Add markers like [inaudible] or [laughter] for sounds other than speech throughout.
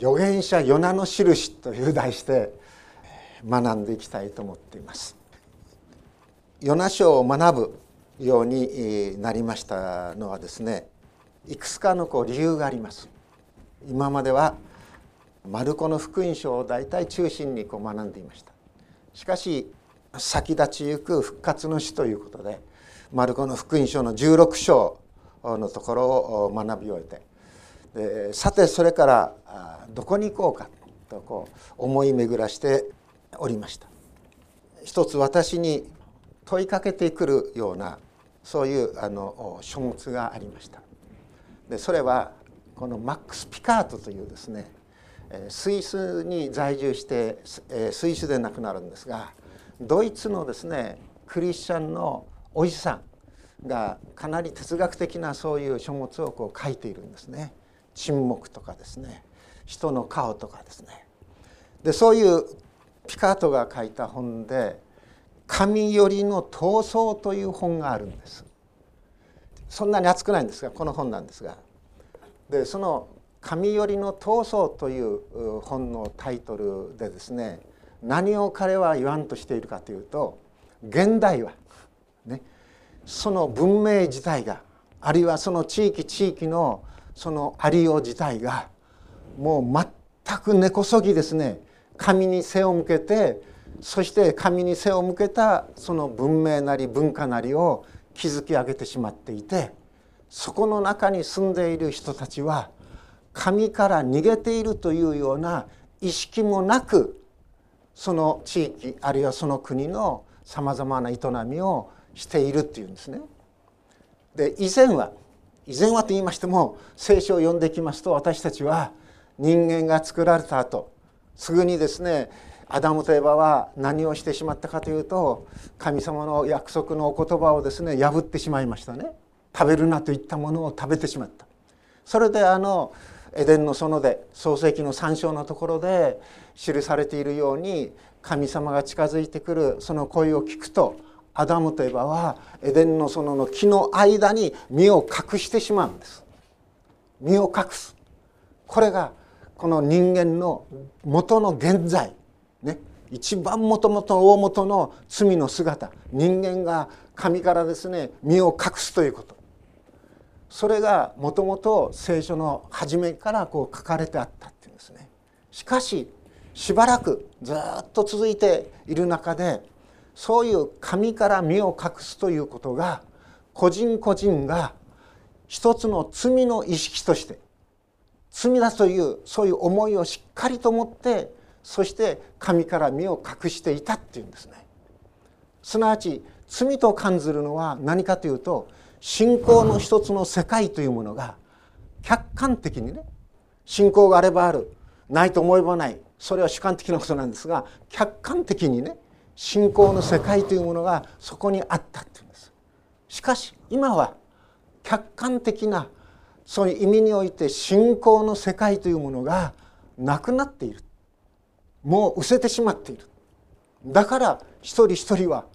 預言者ヨナの印という題して学んでいきたいと思っています。ヨナ書を学ぶようになりましたのはですねいくつかのこう理由があります。今まではマルコの福音書を大体中心にこう学んでいました。しかし先立ちゆく復活の死ということでマルコの福音書の16章のところを学び終えてでさてそれからどこに行こうかとこう思い巡らしておりました一つ私に問いかけてくるようなそういうあの書物がありましたでそれはこのマックス・ピカートというですねスイスに在住してスイスで亡くなるんですがドイツのですねクリスチャンのおじさんがかなり哲学的なそういう書物をこう書いているんですね。沈黙とかですね。人の顔とかですね。でそういうピカートが書いた本で「神よりの闘争」という本があるんです。そんなに熱くないんですがこの本なんですが。でその「神よりの闘争」という本のタイトルでですね何を彼は言わんとしているかというと現代は、ね、その文明自体があるいはその地域地域のそのありよう自体がもう全く根こそぎですね神に背を向けてそして神に背を向けたその文明なり文化なりを築き上げてしまっていてそこの中に住んでいる人たちは神から逃げているというような意識もなくその地域あるいはその国のさまざまな営みをしているっていうんですね。で以前は以前はと言いましても聖書を読んできますと私たちは人間が作られた後すぐにですねアダムとエバは何をしてしまったかというと神様の約束のお言葉をですね破ってしまいましたね。食べるなといったものを食べてしまった。それであのエデンの園で創世記の3章のところで記されているように神様が近づいてくるその声を聞くとアダムとエバはエデンの園の木の間に身を隠してしまうんです。身を隠す。これがこの人間の元の現在。ね。一番もともと大元の罪の姿。人間が神からですね身を隠すということ。それがもともと聖書の初めからこう書かれてあったっていうんですね。しかししばらくずっと続いている中でそういう神から身を隠すということが個人個人が一つの罪の意識として罪だというそういう思いをしっかりと持ってそして神から身を隠していたっていうんですね。すなわち罪と感ずるのは何かというと信仰の一つの世界というものが客観的にね信仰があればあるないと思えばないそれは主観的なことなんですが客観的にね信仰の世界というものがそこにあったっていうんです。しかし今は客観的なそういう意味において信仰の世界というものがなくなっている。もう失せてしまっている。だから一人一人は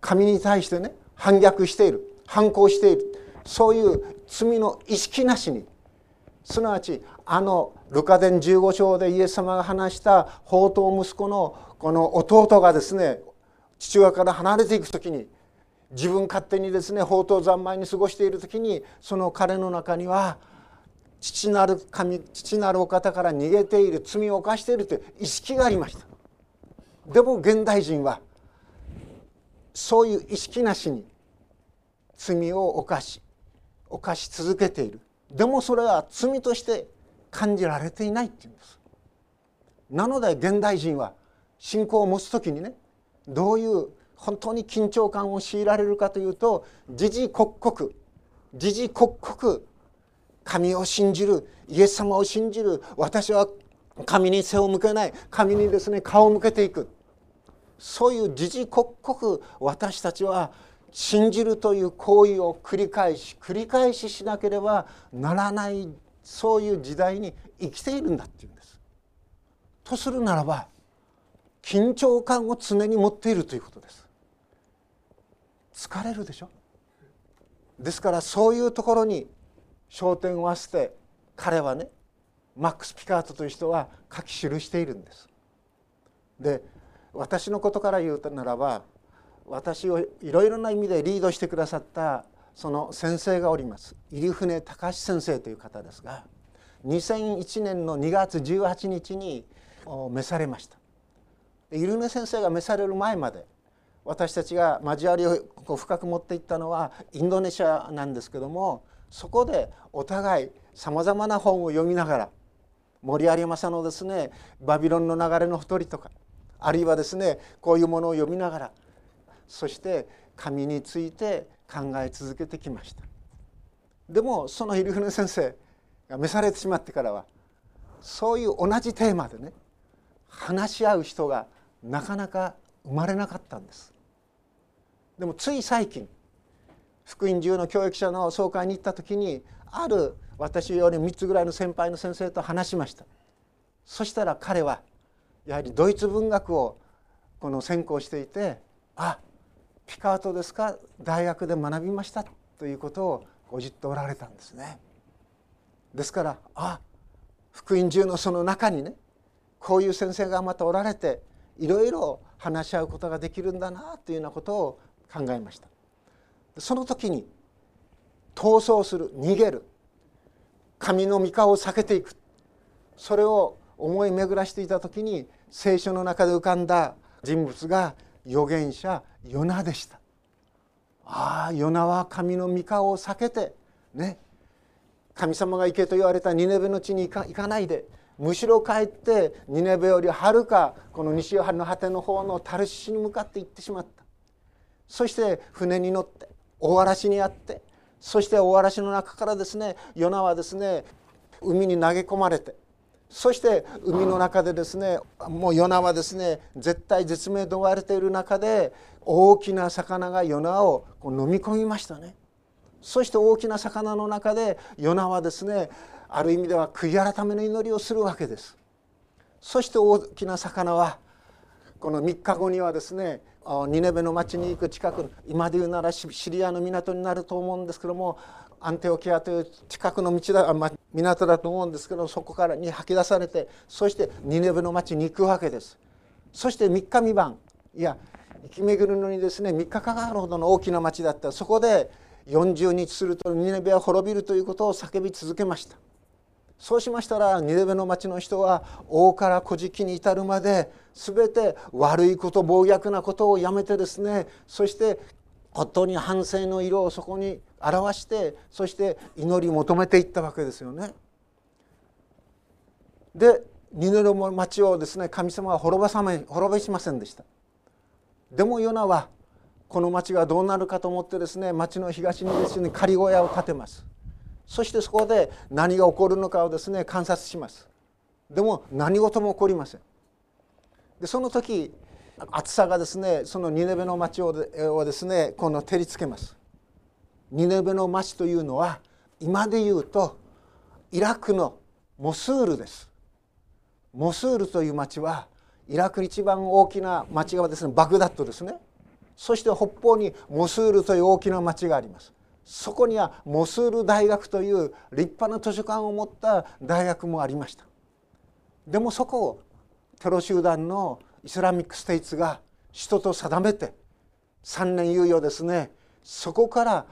神に対してね反逆している。反抗している。そういう罪の意識なしに。すなわちあのルカ伝15章でイエス様が話した宝刀息子のこの弟がですね父親から離れていく時に自分勝手にですね宝刀三昧に過ごしている時にその彼の中には父なる神父なるお方から逃げている罪を犯しているという意識がありました。でも現代人はそういう意識なしに罪を犯し犯し続けている。でもそれは罪として感じられていないっていうんです。なので現代人は信仰を持つ時にねどういう本当に緊張感を強いられるかというと時々刻々時々刻々神を信じるイエス様を信じる私は神に背を向けない神にですね顔を向けていくそういう時々刻々私たちは信じるという行為を繰り返し繰り返ししなければならないそういう時代に生きているんだっていうんです。とするならば緊張感を常に持っているということです。疲れるでしょ？ですからそういうところに焦点を合わせて彼はねマックス・ピカートという人は書き記しているんです。で私のことから言うならば私をいろいろな意味でリードしてくださったその先生がおります入船隆先生という方ですが2001年の2月18日に召されました入船先生が召される前まで私たちが交わりを深く持っていったのはインドネシアなんですけどもそこでお互いさまざまな本を読みながら森有正のですね「バビロンの流れの一人」とかあるいはですねこういうものを読みながらそして神について考え続けてきました。でもその入船先生が召されてしまってからはそういう同じテーマでね話し合う人がなかなか生まれなかったんです。でもつい最近福音中の教育者の総会に行った時にある私より3つぐらいの先輩の先生と話しました。そしたら彼はやはりドイツ文学をこの専攻していて「あピカートですか？大学で学びました」ということをごじっておられたんですね。ですからあ福音中のその中にねこういう先生がまたおられていろいろ話し合うことができるんだなというようなことを考えました。その時に逃走する逃げる神の御顔を避けていくそれを思い巡らしていた時に聖書の中で浮かんだ人物が預言者ヨナでしたああヨナは神の御顔を避けてね神様が行けと言われたニネベの地に行かないでむしろ帰ってニネベよりはるかこの西の果ての方のタルシシに向かって行ってしまった。そして船に乗って大嵐にあってそして大嵐の中からですねヨナはですね海に投げ込まれてそして海の中でですねもうヨナはですね絶対絶命と追われている中で大きな魚がヨナをこう飲み込みましたね。そして大きな魚の中でヨナはですねある意味では悔い改めの祈りをするわけです。そして大きな魚はこの3日後にはですねニネベの町に行く近く今で言うならシリアの港になると思うんですけどもアンテオキアという近くの道だ、港だと思うんですけどそこからに吐き出されてそしてニネベの町に行くわけです。そして3日三晩いや生き巡るのにですね3日かかるほどの大きな町だった。そこで40日するとニネベは滅びるということを叫び続けました。そうしましたらニネベの町の人は王から小じに至るまで全て悪いこと暴虐なことをやめてですねそして夫に反省の色をそこに表してそして祈り求めていったわけですよね。でニネベの町をですね神様は滅ばさめ滅ぼしませんでした。でもヨナはこの町がどうなるかと思ってですね町の東にですね仮小屋を建てます。そしてそこで何が起こるのかをですね観察します。でも何事も起こりません。でその時暑さがですねそのニネベの町をですねこの照りつけます。ニネベの町というのは今で言うとイラクのモスールです。モスールという町はイラク一番大きな町がですねバグダッドですね。そして北方にモスールという大きな町があります。そこにはモスール大学という立派な図書館を持った大学もありましたでもそこをテロ集団のイスラミックステイツが首都と定めて3年猶予ですねそこから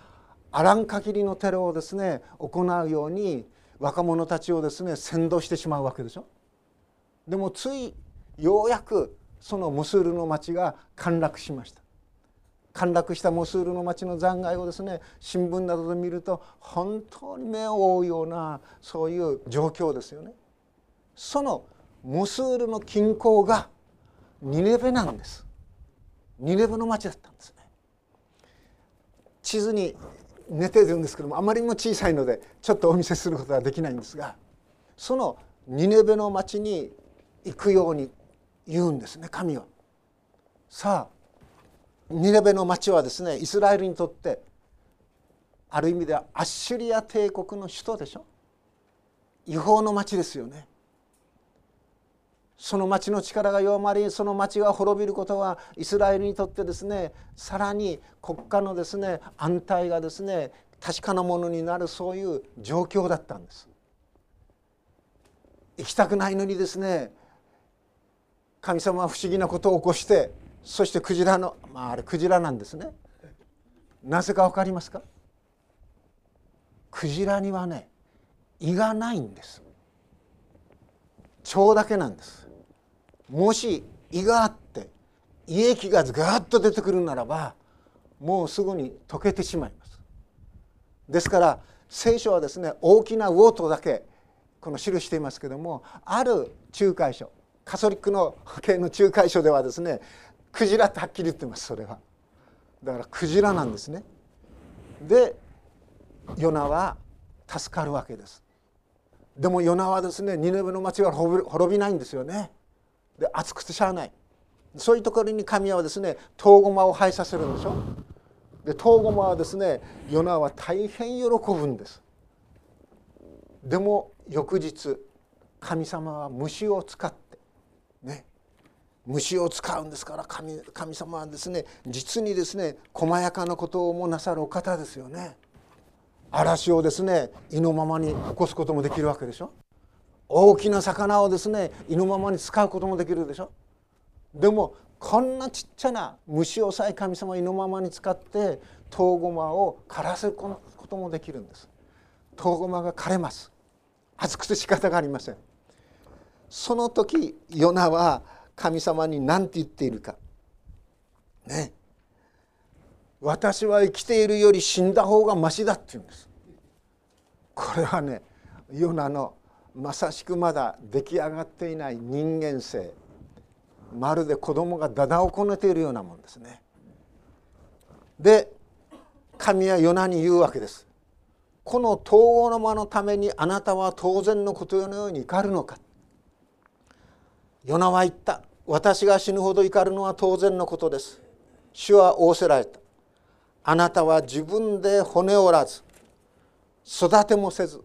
あらん限りのテロをですね行うように若者たちをですね先導してしまうわけでしょ。でもついようやくそのモスールの町が陥落しました。陥落したモスールの町の残骸をですね新聞などで見ると本当に目を覆うようなそういう状況ですよね。そのモスールの近郊がニネベなんです。ニネベの町だったんですね。地図に寝てるんですけどもあまりにも小さいのでちょっとお見せすることはできないんですがそのニネベの町に行くように言うんですね神は。さあニネベの町はですねイスラエルにとってある意味ではアッシュリア帝国の首都でしょ？違法の町ですよね。その町の力が弱まりその町が滅びることはイスラエルにとってですねさらに国家のですね安泰がですね確かなものになるそういう状況だったんです。行きたくないのにですね神様は不思議なことを起こしてそしてクジラのまああれクジラなんですね。なぜか分かりますか？クジラにはね胃がないんです。腸だけなんです。もし胃があって胃液がガーッと出てくるならばもうすぐに溶けてしまいます。ですから聖書はですね大きな魚とだけこの記していますけどもある仲介書カソリックの [laughs] 系の仲介書ではですねクジラってはっきり言ってますそれは。だからクジラなんですね。でヨナは助かるわけです。でもヨナはですねニネベの町が滅びないんですよね。で熱くてしゃあない。そういうところに神はですね遠駒を配させるんでしょ。で遠駒はですねヨナは大変喜ぶんです。でも翌日神様は虫を使って虫を使うんですから神神様はですね実にですね細やかなことをもなさるお方ですよね。嵐をですね意のままに起こすこともできるわけでしょ。大きな魚をですね意のままに使うこともできるでしょ。でもこんなちっちゃな虫をさえ神様は意のままに使ってトウゴマを枯らすこともできるんです。トウゴマが枯れます。熱くて仕方がありません。その時ヨナは神様に何て言っているか。ね。私は生きているより死んだ方がましだって言うんです。これはねヨナのまさしくまだ出来上がっていない人間性。まるで子供がだだをこねているようなもんですね。で神はヨナに言うわけです。この統合の間のためにあなたは当然のことのように怒るのか。ヨナは言った。私が死ぬほど怒るのは当然のことです。主は仰せられた。あなたは自分で骨折らず育てもせず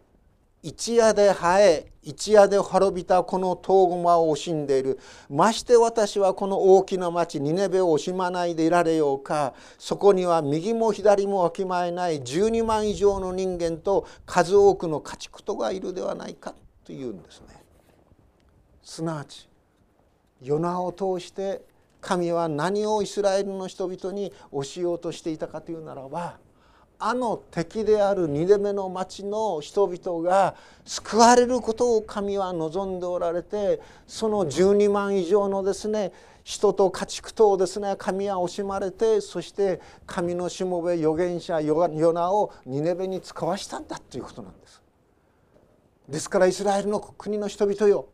一夜で生え一夜で滅びたこの遠駒を惜しんでいる。まして私はこの大きな町ニネベを惜しまないでいられようか。そこには右も左もわきまえない12万以上の人間と数多くの家畜とがいるではないかというんですね。すなわちヨナを通して神は何をイスラエルの人々に教えようとしていたかというならばあの敵である二度目の町の人々が救われることを神は望んでおられてその12万以上のですね人と家畜とをですね神は惜しまれてそして神のしもべ預言者ヨナをニネベに使わしたんだということなんです。ですからイスラエルの国の人々よ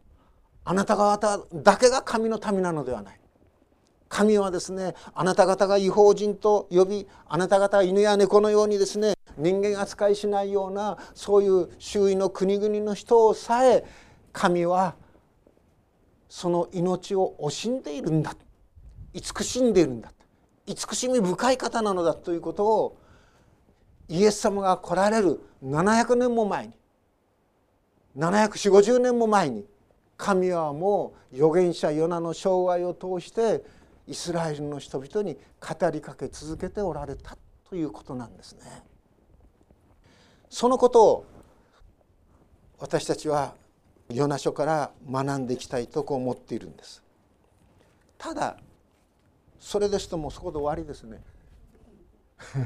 あなた方だけが神の民なのではない。神はですねあなた方が違法人と呼びあなた方犬や猫のようにですね人間扱いしないようなそういう周囲の国々の人をさえ神はその命を惜しんでいるんだ。慈しんでいるんだ。慈しみ深い方なのだということをイエス様が来られる700年も前に74050年も前に神はもう預言者ヨナの生涯を通してイスラエルの人々に語りかけ続けておられたということなんですね。そのことを私たちはヨナ書から学んでいきたいとこう思っているんです。ただそれですともうそこで終わりですね。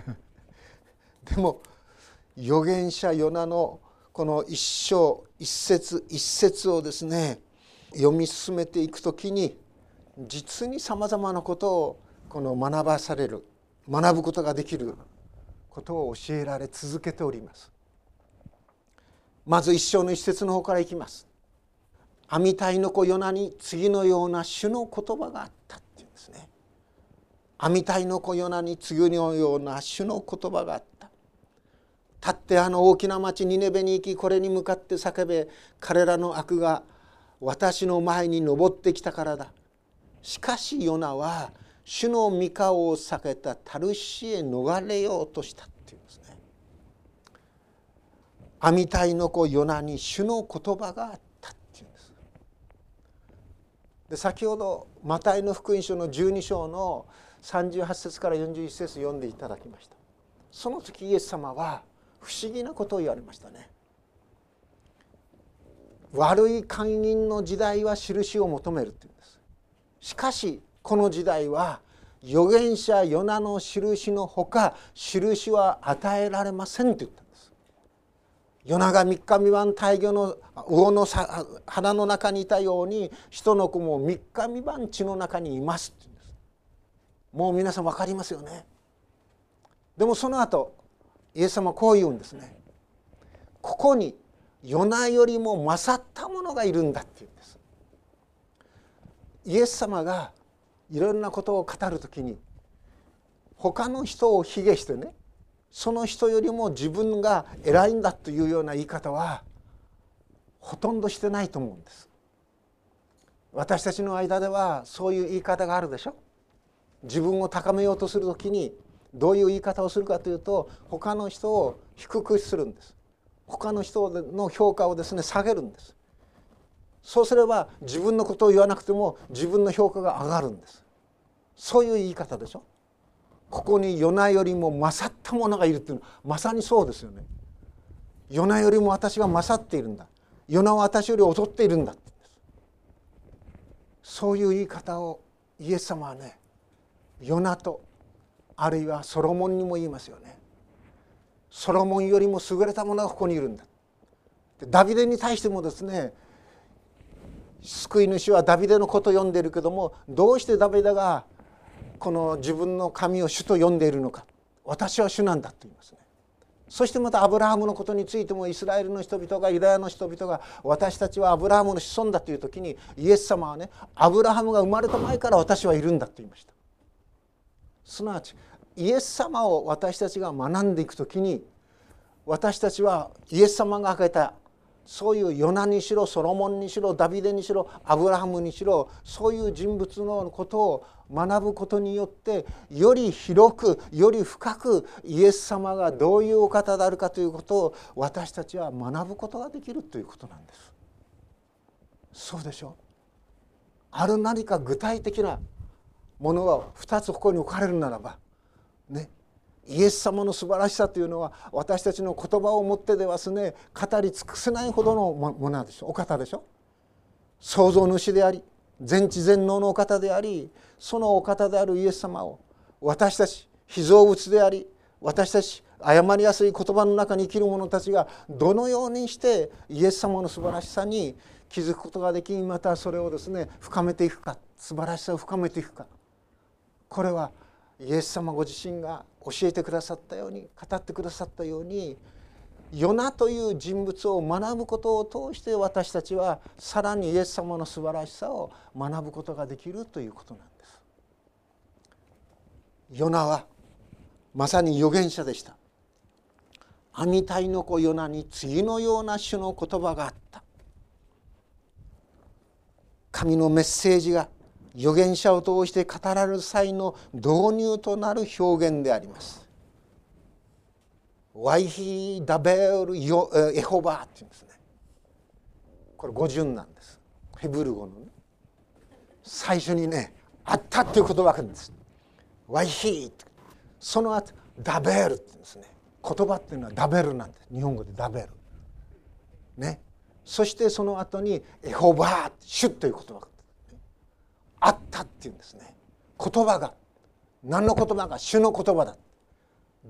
[laughs] でも預言者ヨナのこの一章一節一節をですね読み進めていく時に実にさまざまなことをこの学ばされる学ぶことができることを教えられ続けております。まず一章の一節の方からいきます。阿弥陀の子ヨナに次のような主の言葉があったっていうんですね。阿弥陀の子ヨナに次のような主の言葉があった。立ってあの大きな町ニネベに行きこれに向かって叫べ彼らの悪が私の前に登ってきたからだ。しかしヨナは主の御顔を避けたタルシへ逃れようとしたっていうんですね。阿弥陀の子ヨナに主の言葉があったっていうんです。で先ほどマタイの福音書の12章の38節から41節読んでいただきました。その時イエス様は不思議なことを言われましたね。悪い勧誘の時代は印を求めるっていうんです。しかしこの時代は預言者ヨナの印のほか印は与えられませんと言ったんです。ヨナが三日三晩大魚の魚の鼻の中にいたように人の子も三日三晩血の中にいますって言うんです。もう皆さん分かりますよね。でもその後イエス様はこう言うんですね。ここにヨナよりも勝ったものがいるんだって言うんです。イエス様がいろんなことを語る時に他の人を卑下してねその人よりも自分が偉いんだというような言い方はほとんどしてないと思うんです。私たちの間ではそういう言い方があるでしょ。自分を高めようとする時にどういう言い方をするかというと他の人を低くするんです。他の人の評価をですね下げるんです。そうすれば自分のことを言わなくても自分の評価が上がるんです。そういう言い方でしょ。ここにヨナよりも勝ったものがいるっていうの。はまさにそうですよね。ヨナよりも私が勝っているんだ。ヨナは私より劣っているんだってそういう言い方をイエス様はねヨナとあるいはソロモンにも言いますよね。ソロモンよりも優れたものがここにいるんだ。ダビデに対してもですね救い主はダビデのことを読んでいるけどもどうしてダビデがこの自分の神を主と呼んでいるのか。私は主なんだと言いますね。そしてまたアブラハムのことについてもイスラエルの人々がユダヤの人々が私たちはアブラハムの子孫だという時にイエス様はねアブラハムが生まれた前から私はいるんだと言いました。すなわちイエス様を私たちが学んでいく時に私たちはイエス様が挙げたそういうヨナにしろソロモンにしろダビデにしろアブラハムにしろそういう人物のことを学ぶことによってより広くより深くイエス様がどういうお方であるかということを私たちは学ぶことができるということなんです。そうでしょうある何か具体的なものが2つここに置かれるならばね。イエス様の素晴らしさというのは私たちの言葉をもってではすね語り尽くせないほどのものでしょお方でしょ？創造主であり全知全能のお方でありそのお方であるイエス様を私たち被造物であり私たち誤りやすい言葉の中に生きる者たちがどのようにしてイエス様の素晴らしさに気づくことができまたそれをですね深めていくか素晴らしさを深めていくか。これはイエス様ご自身が教えてくださったように語ってくださったようにヨナという人物を学ぶことを通して私たちはさらにイエス様の素晴らしさを学ぶことができるということなんです。ヨナはまさに預言者でした。アミタイの子ヨナに次のような種の言葉があった。神のメッセージが預言者を通して語られる際の導入となる表現であります。ワイヒダベールヨエホバーっていうんですね。これ語順なんです。ヘブル語のね。最初にねあったっていう言葉があるんです。ワイヒその後ダベールって言うんですね。言葉っていうのはダベルなんです。日本語でダベル。ね。そしてその後にエホバーシュという言葉があったっていうんですね。言葉が。何の言葉か主の言葉だ。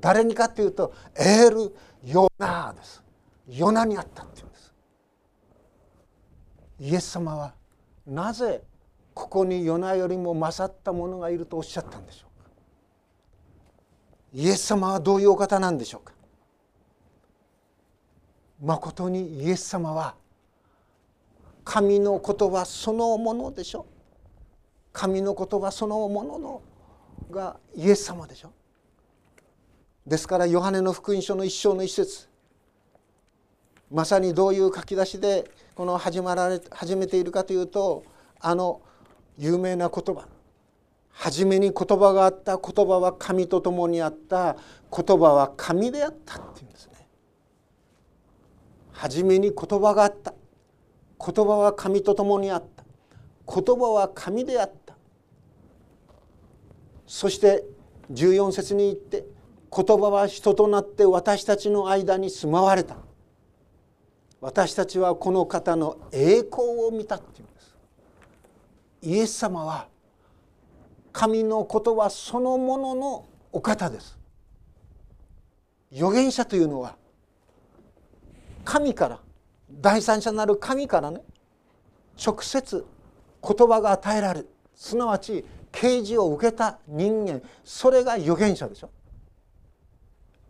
誰にかっていうとエール・ヨナです。ヨナにあったっていうんです。イエス様はなぜここにヨナよりも勝った者がいるとおっしゃったんでしょうか？イエス様はどういうお方なんでしょうか？まことにイエス様は神の言葉そのものでしょう神の言葉そのもののがイエス様でしょ。ですからヨハネの福音書の一章の一節。まさにどういう書き出しでこの始まられ始めているかというとあの有名な言葉。初めに言葉があった言葉は神と共にあった。言葉は神であったっていうんですね。初めに言葉があった。言葉は神と共にあった。言葉は神であった。そして14節に言って言葉は人となって私たちの間に住まわれた。私たちはこの方の栄光を見たっていうんです。イエス様は神の言葉そのもののお方です。預言者というのは神から第三者なる神からね直接言葉が与えられる。すなわち啓示を受けた人間それが預言者でしょ。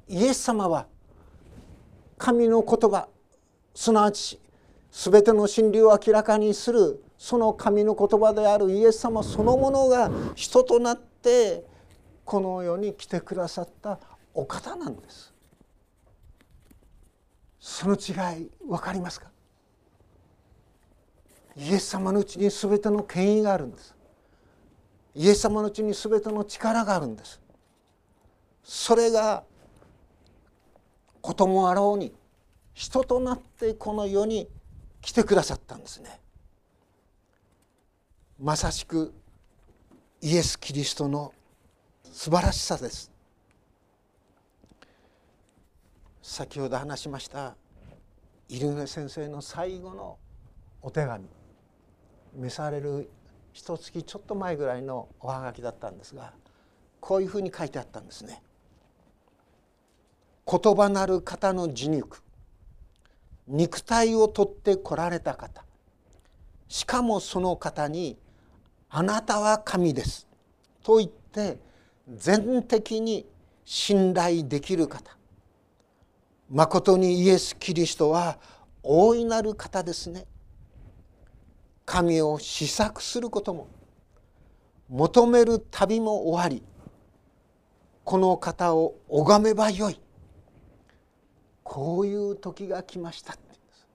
イエス様は神の言葉すなわち全ての真理を明らかにするその神の言葉であるイエス様そのものが人となってこの世に来てくださったお方なんです。その違い分かりますか？イエス様のうちに全ての権威があるんです。イエス様のうちに全ての力があるんです。それがこともあろうに人となってこの世に来てくださったんですね。まさしくイエス・キリストの素晴らしさです。先ほど話しました入上先生の最後のお手紙召される一月ちょっと前ぐらいのおはがきだったんですがこういうふうに書いてあったんですね。言葉なる方の自肉。肉体を取ってこられた方。しかもその方に「あなたは神です」と言って全的に信頼できる方。まことにイエス・キリストは大いなる方ですね。神を試作することも求める旅も終わりこの方を拝めばよい。こういう時が来ましたって言うんです。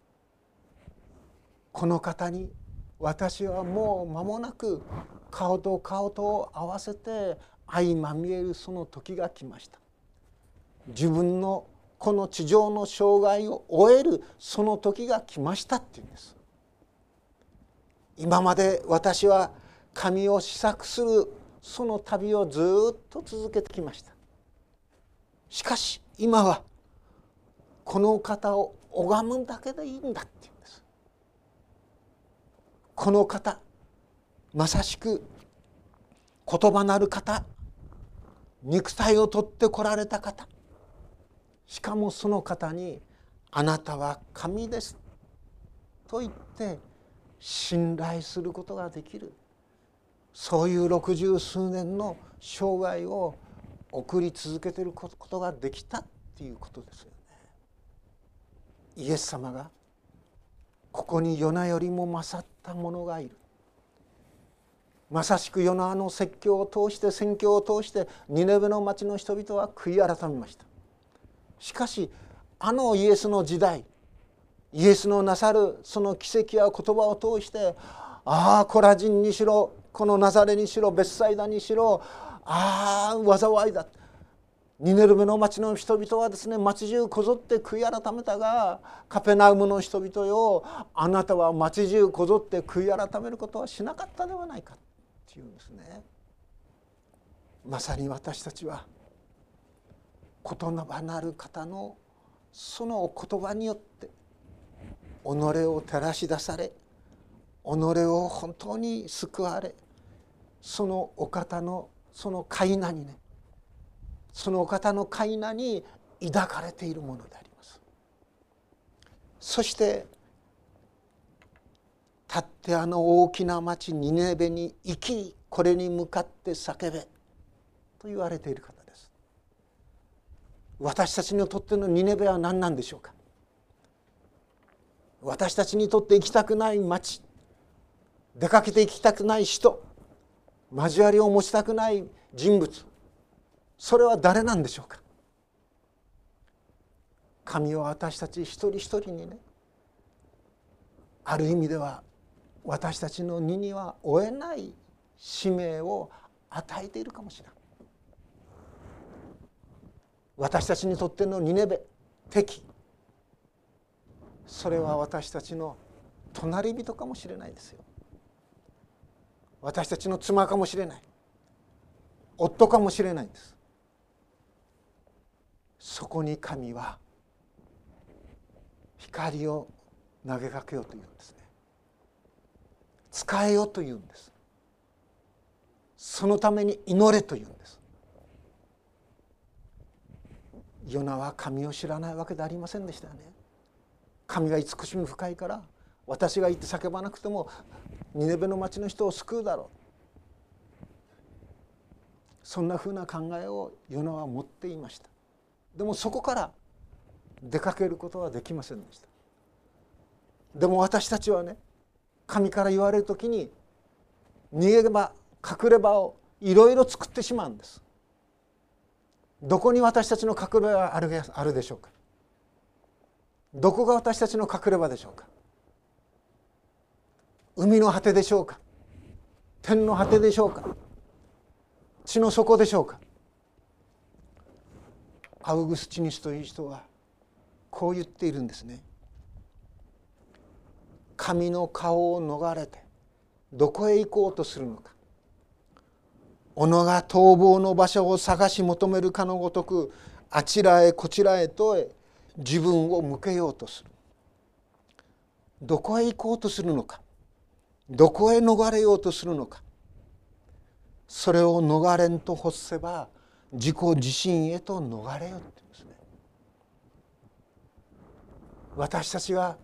この方に私はもう間もなく顔と顔と合わせて相まみえるその時が来ました。自分のこの地上の障害を終えるその時が来ましたって言うんです。今まで私は神を試作するその旅をずっと続けてきました。しかし今はこの方を拝むだけでいいんだって言うんです。この方まさしく言葉なる方肉体を取ってこられた方。しかもその方に「あなたは神です」と言って信頼することができる。そういう六十数年の生涯を送り続けてることができたっていうことですよね。イエス様がここにヨナよりも勝った者がいる。まさしくヨナの説教を通して宣教を通してニネベの町の人々は悔い改めました。しかしあのイエスの時代イエスのなさるその奇跡や言葉を通してああコラジンにしろこのナザレにしろベッサイダにしろああ災いだニネルメの町の人々はですね町中こぞって悔い改めたがカペナウムの人々よあなたは町中こぞって悔い改めることはしなかったではないかっていうんですね。まさに私たちは言葉なる方のそのお言葉によって己を照らし出され己を本当に救われそのお方のその飼い名にねそのお方の飼い名に抱かれているものであります。そして立ってあの大きな町ニネベに行きこれに向かって叫べと言われている方です。私たちにとってのニネベは何なんでしょうか。私たちにとって行きたくない町出かけて行きたくない人。交わりを持ちたくない人物。それは誰なんでしょうか？神は私たち一人一人にねある意味では私たちの荷には負えない使命を与えているかもしれない。私たちにとってのニネベ敵。それは私たちの隣人かもしれないですよ。私たちの妻かもしれない。夫かもしれないんです。そこに神は光を投げかけようというんですね。使えよというんです。そのために祈れというんです。ヨナは神を知らないわけでありませんでしたよね。神が慈しみ深いから私が言って叫ばなくてもニネベの町の人を救うだろう。そんなふうな考えをヨナは持っていました。でもそこから出かけることはできませんでした。でも私たちはね神から言われる時に逃げ場隠れ場をいろいろ作ってしまうんです。どこに私たちの隠れ場があるあるでしょうか。どこが私たちの隠れ場でしょうか？海の果てでしょうか？天の果てでしょうか？地の底でしょうか？アウグスチニスという人はこう言っているんですね。神の顔を逃れてどこへ行こうとするのか？己が逃亡の場所を探し求めるかのごとくあちらへこちらへと自分を向けようとする。どこへ行こうとするのか。どこへ逃れようとするのか。それを逃れんと欲せば自己自身へと逃れよって言うんですね。私たちが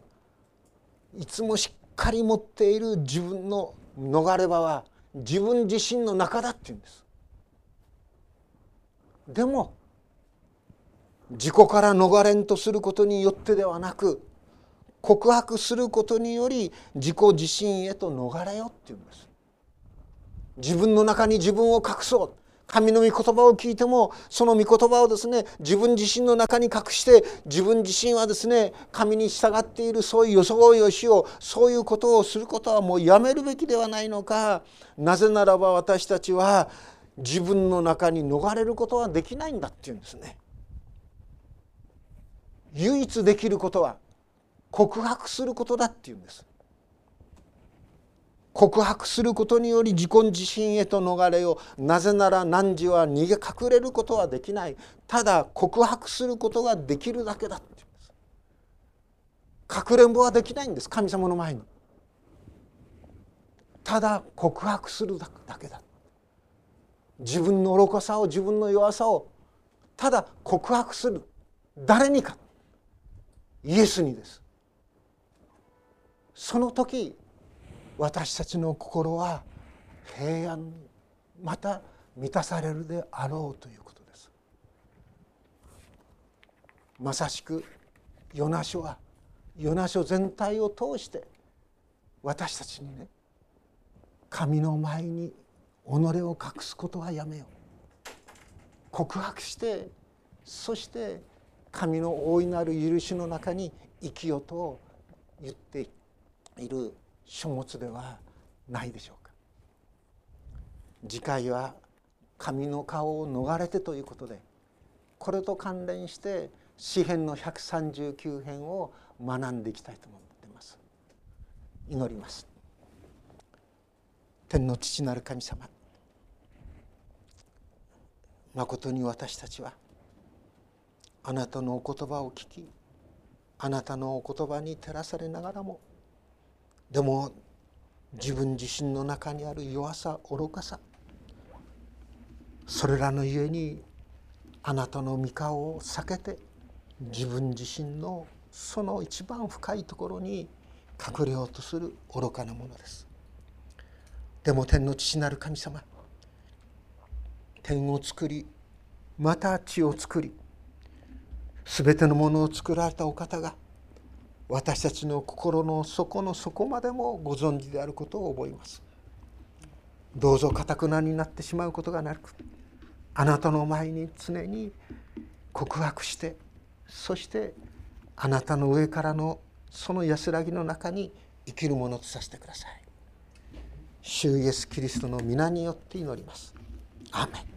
いつもしっかり持っている自分の逃れ場は自分自身の中だって言うんです。でも自己から逃れんとすることによってではなく告白することにより自己自身へと逃れよっていうんです。自分の中に自分を隠そう。神の御言葉を聞いてもその御言葉をですね自分自身の中に隠して自分自身はですね神に従っているそういう装いをしようそういうことをすることはもうやめるべきではないのか。なぜならば私たちは自分の中に逃れることはできないんだっていうんですね。唯一できることは告白することだっていうんです。告白することにより自己自身へと逃れよう。なぜなら汝は逃げ隠れることはできない。ただ告白することができるだけだって言うんです。かくれんぼはできないんです神様の前に。ただ告白するだけだ。自分の愚かさを自分の弱さをただ告白する。誰にか。イエスにです。その時私たちの心は平安また満たされるであろうということです。まさしくヨナ書はヨナ書全体を通して私たちにね神の前に己を隠すことはやめよう。告白してそして神の大いなる許しの中に生きよと言っている書物ではないでしょうか。次回は神の顔を逃れてということでこれと関連して詩編の139編を学んでいきたいと思っています。祈ります。天の父なる神様まことに私たちはあなたのお言葉を聞きあなたのお言葉に照らされながらもでも自分自身の中にある弱さ愚かさそれらのゆえにあなたの御顔を避けて自分自身のその一番深いところに隠れようとする愚かなものです。でも天の父なる神様天を作りまた地を作り全てのものを作られたお方が私たちの心の底の底までもご存知であることを覚えます。どうぞかたくなになってしまうことがなくあなたの前に常に告白してそしてあなたの上からのその安らぎの中に生きるものとさせてください。主イエスキリストの皆によって祈ります。アメン。